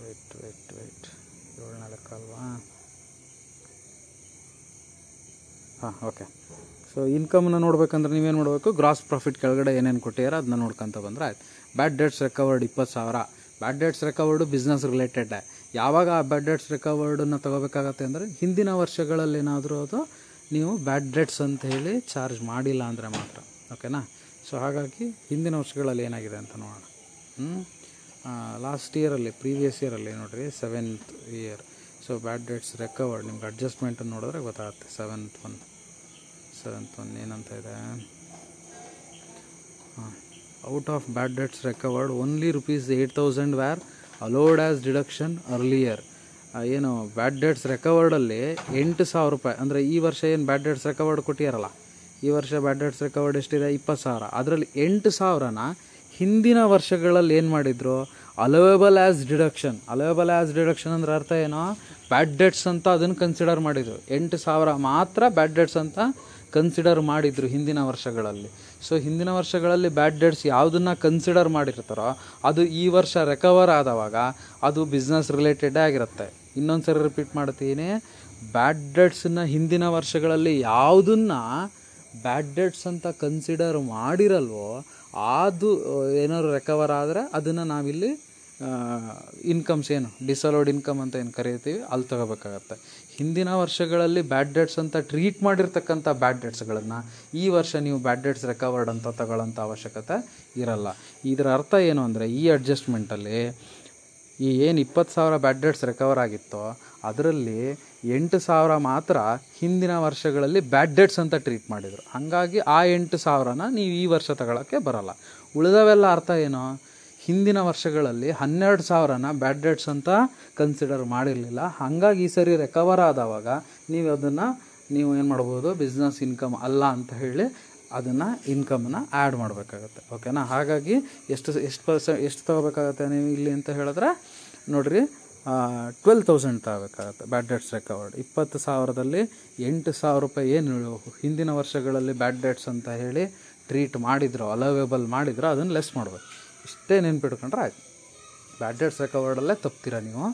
S1: ವೆಯ್ಟ್ ವೆಯ್ಟ್ ವೆಯ್ಟ್ ಏಳು ನಾಲ್ಕು ಅಲ್ವಾ? ಹಾಂ ಓಕೆ ಸೊ ಇನ್ಕಮ್ನ ನೋಡ್ಬೇಕಂದ್ರೆ ನೀವೇನು ಮಾಡಬೇಕು? ಗ್ರಾಸ್ ಪ್ರಾಫಿಟ್ ಕೆಳಗಡೆ ಏನೇನು ಕೊಟ್ಟಿದ್ದಾರೆ ಅದನ್ನ ನೋಡ್ಕೊಂತ ಬಂದ್ರೆ ಆಯ್ತು. ಬ್ಯಾಡ್ ಡೇಟ್ಸ್ ರೆಕವರ್ಡ್ ಇಪ್ಪತ್ತು ಸಾವಿರ. Bad debts recovered business related ಯಾವಾಗ ಆ ಬ್ಯಾಡ್ ಡೇಟ್ಸ್ ರೆಕವರ್ಡನ್ನ ತೊಗೋಬೇಕಾಗತ್ತೆ ಅಂದರೆ, ಹಿಂದಿನ ವರ್ಷಗಳಲ್ಲಿ ಏನಾದರೂ ಅದು ನೀವು ಬ್ಯಾಡ್ ಡೇಟ್ಸ್ ಅಂತ ಹೇಳಿ ಚಾರ್ಜ್ ಮಾಡಿಲ್ಲ ಅಂದರೆ ಮಾತ್ರ. ಓಕೆನಾ ಸೊ ಹಾಗಾಗಿ ಹಿಂದಿನ ವರ್ಷಗಳಲ್ಲಿ ಏನಾಗಿದೆ ಅಂತ ನೋಡೋಣ. ಹ್ಞೂ ಲಾಸ್ಟ್ ಇಯರಲ್ಲಿ ಪ್ರೀವಿಯಸ್ ಇಯರಲ್ಲಿ ನೋಡಿರಿ seventh year so bad debts recovered ನಿಮ್ಗೆ ಅಡ್ಜಸ್ಟ್ಮೆಂಟ್ ನೋಡಿದ್ರೆ ಗೊತ್ತಾಗುತ್ತೆ. ಸೆವೆಂತ್ ಒನ್ ಸೆವೆಂತ್ ಒನ್ ಏನಂತ ಇದೆ? ಹಾಂ out of bad debts recovered only rupees eight thousand were allowed as deduction earlier ಏನು ಬ್ಯಾಡ್ ಡೇಟ್ಸ್ ರೆಕವರ್ಡಲ್ಲಿ ಎಂಟು ಸಾವಿರ ರೂಪಾಯಿ, ಅಂದರೆ ಈ ವರ್ಷ ಏನು ಬ್ಯಾಡ್ ಡೇಟ್ಸ್ ರೆಕವರ್ಡ್ ಕೊಟ್ಟಿಯಾರಲ್ಲ? ಈ ವರ್ಷ ಬ್ಯಾಡ್ ಡೇಟ್ಸ್ ರೆಕವರ್ಡ್ ಎಷ್ಟಿದೆ? ಇಪ್ಪತ್ತು ಸಾವಿರ. ಅದರಲ್ಲಿ ಎಂಟು ಸಾವಿರನ ಹಿಂದಿನ ವರ್ಷಗಳಲ್ಲಿ ಏನು ಮಾಡಿದ್ರು? Allowable as deduction allowable as deduction ಅಂದ್ರೆ ಅರ್ಥ ಏನೋ? ಬ್ಯಾಡ್ ಡೆಟ್ಸ್ ಅಂತ ಅದನ್ನು ಕನ್ಸಿಡರ್ ಮಾಡಿದರು. ಎಂಟು ಸಾವಿರ ಮಾತ್ರ ಬ್ಯಾಡ್ ಡೆಟ್ಸ್ ಅಂತ ಕನ್ಸಿಡರ್ ಮಾಡಿದರು ಹಿಂದಿನ ವರ್ಷಗಳಲ್ಲಿ. ಸೊ ಹಿಂದಿನ ವರ್ಷಗಳಲ್ಲಿ ಬ್ಯಾಡ್ ಡೆಟ್ಸ್ ಯಾವುದನ್ನು ಕನ್ಸಿಡರ್ ಮಾಡಿರ್ತಾರೋ, ಅದು ಈ ವರ್ಷ ರೆಕವರ್ ಆದವಾಗ ಅದು ಬಿಸ್ನೆಸ್ ರಿಲೇಟೆಡ್ ಆಗಿರುತ್ತೆ. ಇನ್ನೊಂದು ಸರಿ ರಿಪೀಟ್ ಮಾಡ್ತೀನಿ ಬ್ಯಾಡ್ ಡೆಟ್ಸನ್ನ ಹಿಂದಿನ ವರ್ಷಗಳಲ್ಲಿ ಯಾವುದನ್ನು ಬ್ಯಾಡ್ ಡೆಟ್ಸ್ ಅಂತ ಕನ್ಸಿಡರ್ ಮಾಡಿರಲ್ವೋ ಅದು ಏನಾದ್ರು ರೆಕವರ್ ಆದರೆ ಅದನ್ನು ನಾವಿಲ್ಲಿ ಇನ್ಕಮ್ಸ್ ಏನು ಡಿಸಲೋಡ್ ಇನ್ಕಮ್ ಅಂತ ಏನು ಕರಿತೀವಿ ಅಲ್ಲಿ ತಗೋಬೇಕಾಗತ್ತೆ. ಹಿಂದಿನ ವರ್ಷಗಳಲ್ಲಿ ಬ್ಯಾಡ್ ಡೆಟ್ಸ್ ಅಂತ ಟ್ರೀಟ್ ಮಾಡಿರ್ತಕ್ಕಂಥ ಬ್ಯಾಡ್ ಡೆಟ್ಸ್ಗಳನ್ನು ಈ ವರ್ಷ ನೀವು ಬ್ಯಾಡ್ ಡೆಟ್ಸ್ ರೆಕವರ್ಡ್ ಅಂತ ತಗೊಳ್ಳೋಂಥ ಅವಶ್ಯಕತೆ ಇರಲ್ಲ. ಇದರ ಅರ್ಥ ಏನು ಅಂದರೆ, ಈ ಅಡ್ಜಸ್ಟ್ಮೆಂಟಲ್ಲಿ ಈ ಏನು ಇಪ್ಪತ್ತು ಸಾವಿರ ಬ್ಯಾಡ್ ಡೆಟ್ಸ್ ರೆಕವರ್ ಆಗಿತ್ತೋ, ಅದರಲ್ಲಿ ಎಂಟು ಸಾವಿರ ಮಾತ್ರ ಹಿಂದಿನ ವರ್ಷಗಳಲ್ಲಿ ಬ್ಯಾಡ್ ಡೆಟ್ಸ್ ಅಂತ ಟ್ರೀಟ್ ಮಾಡಿದರು. ಹಾಗಾಗಿ ಆ ಎಂಟು ಸಾವಿರನ ನೀವು ಈ ವರ್ಷ ತಗೊಳ್ಳೋಕ್ಕೆ ಬರಲ್ಲ. ಉಳಿದವೆಲ್ಲ ಅರ್ಥ ಏನು? ಹಿಂದಿನ ವರ್ಷಗಳಲ್ಲಿ ಹನ್ನೆರಡು ಸಾವಿರನ ಬ್ಯಾಡ್ ಡೆಟ್ಸ್ ಅಂತ ಕನ್ಸಿಡರ್ ಮಾಡಿರಲಿಲ್ಲ. ಹಾಗಾಗಿ ಈ ಸರಿ ರೆಕವರ್ ಆದವಾಗ ನೀವು ಅದನ್ನು, ನೀವು ಏನು ಮಾಡ್ಬೋದು? ಬಿಸ್ನೆಸ್ ಇನ್ಕಮ್ ಅಲ್ಲ ಅಂತ ಹೇಳಿ ಅದನ್ನು ಇನ್ಕಮನ್ನ ಆ್ಯಡ್ ಮಾಡಬೇಕಾಗತ್ತೆ. ಓಕೆನಾ? ಹಾಗಾಗಿ ಎಷ್ಟು ಎಷ್ಟು ಪರ್ಸೆಂಟ್ ಎಷ್ಟು ತಗೋಬೇಕಾಗತ್ತೆ ನೀವು ಇಲ್ಲಿ ಅಂತ ಹೇಳಿದ್ರೆ, ನೋಡಿರಿ ಟ್ವೆಲ್ ತೌಸಂಡ್ ತಗೋಬೇಕಾಗತ್ತೆ ಬ್ಯಾಡ್ ಡೇಟ್ಸ್ ರೆಕವರ್ಡ್ ಇಪ್ಪತ್ತು ಸಾವಿರದಲ್ಲಿ ಎಂಟು ಸಾವಿರ ರೂಪಾಯಿ ಏನು ಹಿಂದಿನ ವರ್ಷಗಳಲ್ಲಿ ಬ್ಯಾಡ್ ಡೇಟ್ಸ್ ಅಂತ ಹೇಳಿ ಟ್ರೀಟ್ ಮಾಡಿದ್ರು ಅಲವೇಬಲ್ ಮಾಡಿದ್ರು, ಅದನ್ನು ಲೆಸ್ ಮಾಡಬೇಕು. ಇಷ್ಟೇ ನೆನ್ಪಿಟ್ಕೊಂಡ್ರೆ ಆಯ್ತು. ಬ್ಯಾಡ್ ಡೆಟ್ಸ್ ರೆಕವರ್ಡಲ್ಲೇ ತಪ್ತೀರ ನೀವು?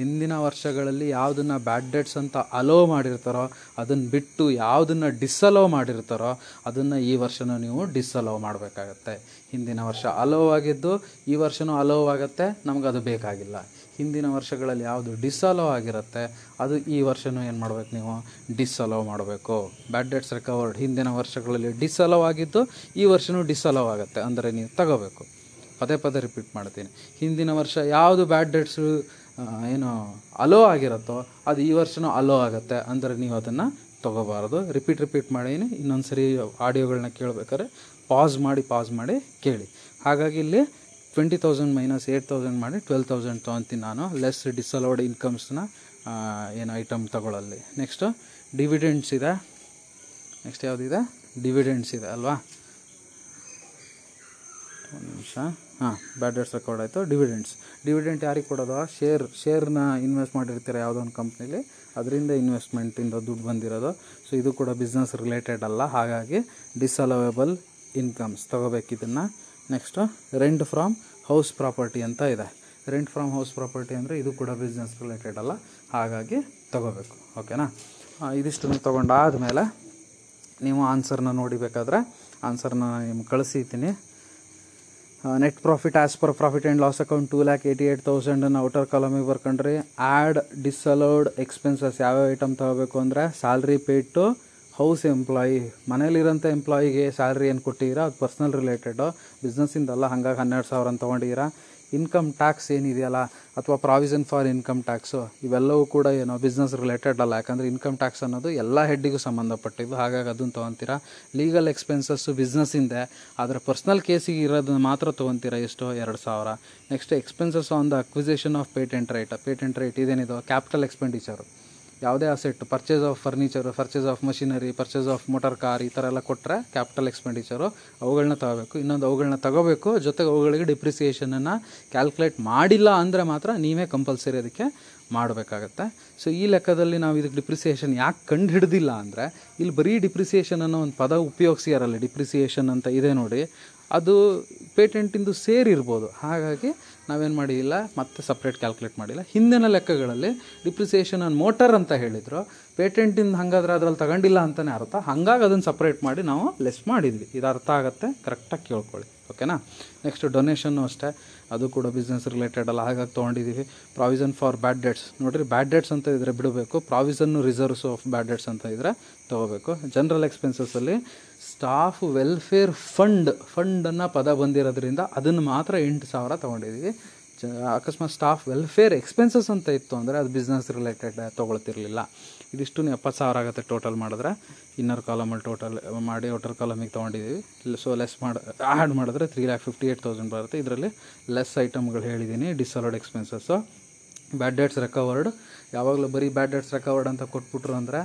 S1: ಹಿಂದಿನ ವರ್ಷಗಳಲ್ಲಿ ಯಾವುದನ್ನು ಬ್ಯಾಡ್ ಡೆಟ್ಸ್ ಅಂತ ಅಲೋ ಮಾಡಿರ್ತಾರೋ, ಅದನ್ನು ಬಿಟ್ಟು ಯಾವುದನ್ನು ಡಿಸ್ಅಲೋ ಮಾಡಿರ್ತಾರೋ, ಅದನ್ನು ಈ ವರ್ಷನೂ ನೀವು ಡಿಸ್ಅಲೋ ಮಾಡಬೇಕಾಗತ್ತೆ. ಹಿಂದಿನ ವರ್ಷ ಅಲೋ ಆಗಿದ್ದು, ಈ ವರ್ಷನೂ ಅಲೋ ಆಗುತ್ತೆ, ನಮ್ಗೆ ಅದು ಬೇಕಾಗಿಲ್ಲ. ಹಿಂದಿನ ವರ್ಷಗಳಲ್ಲಿ ಯಾವುದು ಡಿಸ್ಅಲೋ ಆಗಿರುತ್ತೆ, ಅದು ಈ ವರ್ಷನೂ ಏನು ಮಾಡ್ಬೇಕು ನೀವು? ಡಿಸ್ಅಲೋ ಮಾಡಬೇಕು. ಬ್ಯಾಡ್ ಡೆಟ್ಸ್ ರಿಕವರ್ಡ್ ಹಿಂದಿನ ವರ್ಷಗಳಲ್ಲಿ ಡಿಸ್ಅಲೋ ಆಗಿದ್ದು, ಈ ವರ್ಷನೂ ಡಿಸ್ಅಲೋ ಆಗುತ್ತೆ. ಅಂದರೆ ನೀವು ತಗೋಬೇಕು. ಪದೇ ಪದೇ ರಿಪೀಟ್ ಮಾಡ್ತೀನಿ. ಹಿಂದಿನ ವರ್ಷ ಯಾವುದು ಬ್ಯಾಡ್ ಡೇಟ್ಸು ಏನು ಅಲೋ ಆಗಿರುತ್ತೋ, ಅದು ಈ ವರ್ಷನೂ ಅಲೋ ಆಗುತ್ತೆ ಅಂದರೆ ನೀವು ಅದನ್ನು ತೊಗೋಬಾರ್ದು. ರಿಪೀಟ್ ರಿಪೀಟ್ ಮಾಡಿ ಇನ್ನೊಂದು ಸರಿ ಆಡಿಯೋಗಳನ್ನ ಕೇಳಬೇಕಾದ್ರೆ ಪಾಸ್ ಮಾಡಿ ಪಾಸ್ ಮಾಡಿ ಕೇಳಿ. ಹಾಗಾಗಿ ಇಲ್ಲಿ twenty thousand minus eight thousand ಮಾಡಿ ಟ್ವೆಲ್ ತೌಸಂಡ್ ತೊಗೊತೀನಿ ನಾನು. ಲೆಸ್ ಡಿಸಲೋಡ್ ಇನ್ಕಮ್ಸ್ನ ಏನು ಐಟಮ್ ತಗೊಳ್ಳಲ್ಲಿ ನೆಕ್ಸ್ಟು ಡಿವಿಡೆಂಡ್ಸ್ ಇದೆ. ನೆಕ್ಸ್ಟ್ ಯಾವುದಿದೆ? ಡಿವಿಡೆಂಡ್ಸ್ ಇದೆ ಅಲ್ವಾ? ಒಂದು ನಿಮಿಷ. ಹಾಂ ಬ್ಯಾಡ್ ಡೇಟ್ಸ್ ರೆಕಾರ್ಡ್ ಆಯಿತು. ಡಿವಿಡೆಂಡ್ಸ್ ಡಿವಿಡೆಂಟ್ ಯಾರಿಗೆ ಕೊಡೋದು? ಶೇರ್ ಶೇರ್ನ ಇನ್ವೆಸ್ಟ್ ಮಾಡಿರ್ತೀರ ಯಾವುದೋ ಒಂದು ಕಂಪ್ನೀಲಿ ಅದರಿಂದ ಇನ್ವೆಸ್ಟ್ಮೆಂಟಿಂದ ದುಡ್ಡು ಬಂದಿರೋದು. ಸೊ ಇದು ಕೂಡ ಬಿಸ್ನೆಸ್ ರಿಲೇಟೆಡ್ ಅಲ್ಲ. ಹಾಗಾಗಿ ಡಿಸಲವೇಬಲ್ ಇನ್ಕಮ್ಸ್ ತೊಗೋಬೇಕು ಇದನ್ನು. Next rent from house property ಅಂತ ಇದೆ. ರೆಂಟ್ ಫ್ರಾಮ್ ಹೌಸ್ ಪ್ರಾಪರ್ಟಿ ಅಂದರೆ ಇದು ಕೂಡ ಬಿಸ್ನೆಸ್ ರಿಲೇಟೆಡ್ ಅಲ್ಲ. ಹಾಗಾಗಿ ತೊಗೋಬೇಕು. ಓಕೆನಾ ಇದಿಷ್ಟನ್ನು ತೊಗೊಂಡಾದಮೇಲೆ ನೀವು ಆನ್ಸರ್ನ ನೋಡಿಬೇಕಾದ್ರೆ ಆನ್ಸರ್ನ ನಿಮ್ಗೆ ಕಳಿಸಿದ್ದೀನಿ. Net profit as per profit and loss account two lakh eighty eight ತೌಸಂಡನ್ನು outer ಕಾಲಮಿಗೆ ಬರ್ಕೊಂಡ್ರಿ. ಆ್ಯಡ್ ಡಿಸಲೋಡ್ ಎಕ್ಸ್ಪೆನ್ಸಸ್ ಯಾವ್ಯಾವ ಐಟಮ್ ತಗೋಬೇಕು ಅಂದರೆ salary paid to house employee ಮನೇಲಿರೋಂಥ ಎಂಪ್ಲಾಯಿಗೆ ಸ್ಯಾಲ್ರಿ ಏನು ಕೊಟ್ಟಿದ್ದೀರಾ? ಅದು ಪರ್ಸ್ನಲ್ ರಿಲೇಟೆಡು ಬಿಸ್ನೆಸ್ಸಿಂದಲ್ಲ ಹಾಗಾಗಿ ಹನ್ನೆರಡು ಸಾವಿರ ತೊಗೊಂಡಿದ್ದೀರಾ? ಇನ್ಕಮ್ ಟ್ಯಾಕ್ಸ್ ಏನಿದೆಯಲ್ಲ, ಅಥವಾ ಪ್ರಾವಿಷನ್ ಫಾರ್ ಇನ್ಕಮ್ ಟ್ಯಾಕ್ಸು ಇವೆಲ್ಲವೂ ಕೂಡ ಏನೋ ಬಿಸ್ನೆಸ್ ರಿಲೇಟೆಡ್ ಅಲ್ಲ. ಯಾಕಂದರೆ ಇನ್ಕಮ್ ಟ್ಯಾಕ್ಸ್ ಅನ್ನೋದು ಎಲ್ಲ ಹೆಡ್ಡಿಗೂ ಸಂಬಂಧಪಟ್ಟಿದ್ದು. ಹಾಗಾಗಿ ಅದನ್ನು ತೊಗೊತೀರಾ? ಲೀಗಲ್ ಎಕ್ಸ್ಪೆನ್ಸಸ್ಸು ಬಿಸ್ನೆಸ್ಸಿಂದೆ ಆದರೆ ಪರ್ಸ್ನಲ್ ಕೇಸಿಗೆ ಇರೋದನ್ನ ಮಾತ್ರ ತೊಗೊತೀರಾ ಎಷ್ಟು? ಎರಡು ಸಾವಿರ. Next expenses on the acquisition of patent right patent right ಇದೇನಿದು? ಕ್ಯಾಪಿಟಲ್ ಎಕ್ಸ್ಪೆಂಡಿಚರು ಯಾವುದೇ asset purchase of furniture purchase of machinery purchase of motor car ಈ ಥರ ಎಲ್ಲ ಕೊಟ್ಟರೆ ಕ್ಯಾಪಿಟಲ್ ಎಕ್ಸ್ಪೆಂಡಿಚರು ಅವುಗಳನ್ನ ತಗೋಬೇಕು. ಇನ್ನೊಂದು ಅವುಗಳನ್ನ ತಗೋಬೇಕು, ಜೊತೆಗೆ ಅವುಗಳಿಗೆ ಡಿಪ್ರಿಸಿಯೇಷನನ್ನು ಕ್ಯಾಲ್ಕುಲೇಟ್ ಮಾಡಿಲ್ಲ ಅಂದರೆ ಮಾತ್ರ ನೀವೇ ಕಂಪಲ್ಸರಿ ಅದಕ್ಕೆ ಮಾಡಬೇಕಾಗತ್ತೆ. ಸೊ ಈ ಲೆಕ್ಕದಲ್ಲಿ ನಾವು ಇದಕ್ಕೆ ಡಿಪ್ರಿಸಿಯೇಷನ್ ಯಾಕೆ ಕಂಡು ಹಿಡ್ದಿಲ್ಲ ಅಂದರೆ, ಇಲ್ಲಿ ಬರೀ ಡಿಪ್ರಿಸಿಯೇಷನ್ ಅನ್ನೋ ಒಂದು ಪದ ಉಪಯೋಗಿಸಿಯಾರಲ್ಲ ಡಿಪ್ರಿಸಿಯೇಷನ್ ಅಂತ ಇದೆ ನೋಡಿ, ಅದು ಪೇಟೆಂಟಿಂದು ಸೇರಿರ್ಬೋದು. ಹಾಗಾಗಿ ನಾವೇನು ಮಾಡಿಲ್ಲ, ಮತ್ತೆ ಸಪ್ರೇಟ್ ಕ್ಯಾಲ್ಕುಲೇಟ್ ಮಾಡಿಲ್ಲ. ಹಿಂದಿನ ಲೆಕ್ಕಗಳಲ್ಲಿ ಡಿಪ್ರಿಸಿಯೇಷನ್ ಆನ್ ಮೋಟರ್ ಅಂತ ಹೇಳಿದರು. ಪೇಟೆಂಟಿಂದ ಹಾಗಾದ್ರೆ ಅದ್ರಲ್ಲಿ ತಗೊಂಡಿಲ್ಲ ಅಂತಲೇ ಅರ್ಥ. ಹಾಗಾಗಿ ಅದನ್ನು ಸಪ್ರೇಟ್ ಮಾಡಿ ನಾವು ಲೆಸ್ ಮಾಡಿದ್ವಿ. ಇದು ಅರ್ಥ ಆಗುತ್ತೆ? ಕರೆಕ್ಟಾಗಿ ಕೇಳ್ಕೊಳ್ಳಿ. ಓಕೆನಾ? ನೆಕ್ಸ್ಟ್ ಡೊನೇಷನ್ನು ಅಷ್ಟೇ. ಅದು ಕೂಡ ಬಿಸ್ನೆಸ್ ರಿಲೇಟೆಡ್ ಅಲ್ಲ. ಹಾಗಾಗಿ ತೊಗೊಂಡಿದ್ದೀವಿ ಪ್ರಾವಿಸನ್ ಫಾರ್ ಬ್ಯಾಡ್ ಡೇಟ್ಸ್ ನೋಡಿರಿ ಬ್ಯಾಡ್ ಡೇಟ್ಸ್ ಅಂತ ಇದ್ದರೆ ಬಿಡಬೇಕು. Provision reserves of bad debts ಅಂತ ಇದ್ದರೆ ತೊಗೋಬೇಕು. ಜನರಲ್ ಎಕ್ಸ್ಪೆನ್ಸಸ್ಸಲ್ಲಿ ಸ್ಟಾಫ್ ವೆಲ್ಫೇರ್ ಫಂಡ್ ಫಂಡನ್ನು ಪದ ಬಂದಿರೋದ್ರಿಂದ ಅದನ್ನು ಮಾತ್ರ ಎಂಟು ಸಾವಿರ ತೊಗೊಂಡಿದ್ದೀವಿ ಅಕಸ್ಮಾತ್ ಸ್ಟಾಫ್ ವೆಲ್ಫೇರ್ ಎಕ್ಸ್ಪೆನ್ಸಸ್ ಅಂತ ಇತ್ತು ಅಂದರೆ ಅದು ಬಿಸ್ನೆಸ್ ರಿಲೇಟೆಡ್ ತೊಗೊಳ್ತಿರ್ಲಿಲ್ಲ. ಇದಿಷ್ಟು ಎಪ್ಪತ್ತು ಸಾವಿರ ಆಗುತ್ತೆ ಟೋಟಲ್ ಮಾಡಿದ್ರೆ. ಇನ್ನರ್ ಕಾಲಮಲ್ಲಿ ಟೋಟಲ್ ಮಾಡಿ ಔಟರ್ ಕಾಲಮಿಗೆ ತೊಗೊಂಡಿದ್ದೀವಿ. ಸೊ ಲೆಸ್ ಮಾಡಿ ಆ್ಯಡ್ ಮಾಡಿದ್ರೆ three lakh fifty eight thousand ಬರುತ್ತೆ. ಇದರಲ್ಲಿ ಲೆಸ್ ಐಟಮ್ಗಳು ಹೇಳಿದ್ದೀನಿ disallowed expenses bad debts recovered ಯಾವಾಗಲೂ ಬರೀ ಬ್ಯಾಡ್ ಡೇಟ್ಸ್ ರೆಕವರ್ಡ್ ಅಂತ ಕೊಟ್ಬಿಟ್ರು ಅಂದರೆ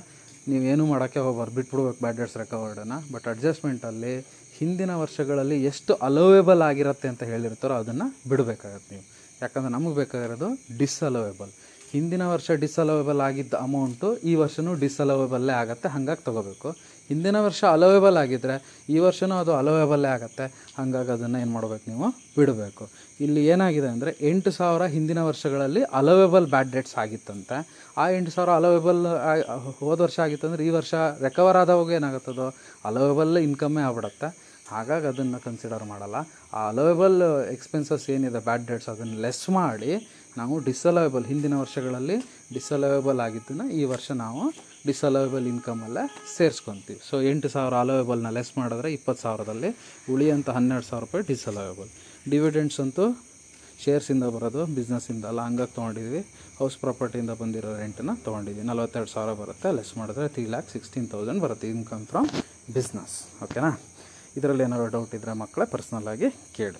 S1: ನೀವೇನು ಮಾಡೋಕ್ಕೆ ಹೋಗ್ಬಾರ್ದು. ಬಿಟ್ಬಿಡ್ಬೇಕು ಬ್ಯಾಡ್ ಡೇಟ್ಸ್ ರೆಕವರ್ಡನ್ನು ಬಟ್ ಅಡ್ಜಸ್ಟ್ಮೆಂಟಲ್ಲಿ ಹಿಂದಿನ ವರ್ಷಗಳಲ್ಲಿ ಎಷ್ಟು ಅಲೋವೇಬಲ್ ಆಗಿರುತ್ತೆ ಅಂತ ಹೇಳಿರ್ತಾರೋ ಅದನ್ನು ಬಿಡಬೇಕಾಗತ್ತೆ ನೀವು. ಯಾಕಂದರೆ ನಮಗೆ ಬೇಕಾಗಿರೋದು ಡಿಸ್ಅಲೋವೇಬಲ್ ಹಿಂದಿನ ವರ್ಷ ಡಿಸ್ಅಲೋವೇಬಲ್ ಆಗಿದ್ದ ಅಮೌಂಟು ಈ ವರ್ಷವೂ ಡಿಸ್ಅಲೋವೇಬಲ್ಲೇ ಆಗುತ್ತೆ, ಹಾಗಾಗಿ ತೊಗೋಬೇಕು. ಹಿಂದಿನ ವರ್ಷ ಅಲೋವೇಬಲ್ ಆಗಿದ್ದರೆ ಈ ವರ್ಷವೂ ಅದು ಅಲೋವೇಬಲ್ಲೇ ಆಗುತ್ತೆ, ಹಾಗಾಗಿ ಅದನ್ನು ಏನು ಮಾಡಬೇಕು ನೀವು? ಬಿಡಬೇಕು. ಇಲ್ಲಿ ಏನಾಗಿದೆ ಅಂದರೆ ಎಂಟು ಸಾವಿರ ಹಿಂದಿನ ವರ್ಷಗಳಲ್ಲಿ ಅಲೋವೇಬಲ್ ಬ್ಯಾಡ್ ಡೇಟ್ಸ್ ಆಗಿತ್ತಂತೆ. ಆ ಎಂಟು ಸಾವಿರ ಅಲೋವೇಬಲ್ ಹೋದ ವರ್ಷ ಆಗಿತ್ತಂದ್ರೆ ಈ ವರ್ಷ ರೆಕವರ್ ಆದವಾಗ ಏನಾಗುತ್ತದೋ? ಅಲೋವೇಬಲ್ ಇನ್ಕಮ್ಮೇ ಆಗ್ಬಿಡುತ್ತೆ. ಹಾಗಾಗಿ ಅದನ್ನು ಕನ್ಸಿಡರ್ ಮಾಡಲ್ಲ. ಆ ಅಲೋವೇಬಲ್ ಎಕ್ಸ್ಪೆನ್ಸಸ್ ಏನಿದೆ ಬ್ಯಾಡ್ ಡೇಟ್ಸ್ ಅದನ್ನು ಲೆಸ್ ಮಾಡಿ ನಾವು ಡಿಸಲವೇಬಲ್ ಹಿಂದಿನ ವರ್ಷಗಳಲ್ಲಿ ಡಿಸಲವೇಬಲ್ ಆಗಿದ್ದನ್ನು ಈ ವರ್ಷ ನಾವು ಡಿಸಲವೇಬಲ್ ಇನ್ಕಮಲ್ಲೇ ಸೇರಿಸ್ಕೊತೀವಿ. ಸೊ ಎಂಟು ಸಾವಿರ ಅಲೋವೇಬಲ್ನ ಲೆಸ್ ಮಾಡಿದ್ರೆ ಇಪ್ಪತ್ತು ಸಾವಿರದಲ್ಲಿ ಉಳಿಯಂಥ ಹನ್ನೆರಡು ಸಾವಿರ ರೂಪಾಯಿ ಡಿಸಲವೇಬಲ್ ಡಿವಿಡೆಂಡ್ಸ್ ಅಂತೂ ಶೇರ್ಸಿಂದ ಬರೋದು ಬಿಸ್ನೆಸ್ಸಿಂದ ಅಲ್ಲ, ಹಂಗಾಗಿ ತೊಗೊಂಡಿದ್ವಿ. ಹೌಸ್ ಪ್ರಾಪರ್ಟಿಯಿಂದ ಬಂದಿರೋ ರೆಂಟನ್ನು ತೊಗೊಂಡಿದ್ವಿ. ನಲವತ್ತೆರಡು ಸಾವಿರ ಬರುತ್ತೆ ಲೆಸ್ ಮಾಡಿದ್ರೆ ತ್ರೀ ಲ್ಯಾಕ್ ಸಿಕ್ಸ್ಟೀನ್ ತೌಸಂಡ್ ಬರುತ್ತೆ ಇನ್ಕಮ್ ಫ್ರಮ್ ಬಿಸ್ನೆಸ್ ಓಕೆನಾ ಇದರಲ್ಲಿ ಏನಾದ್ರು ಡೌಟ್ ಇದ್ದರೆ ಮಕ್ಕಳೇ ಪರ್ಸ್ನಲ್ಲಾಗಿ ಕೇಳಿ.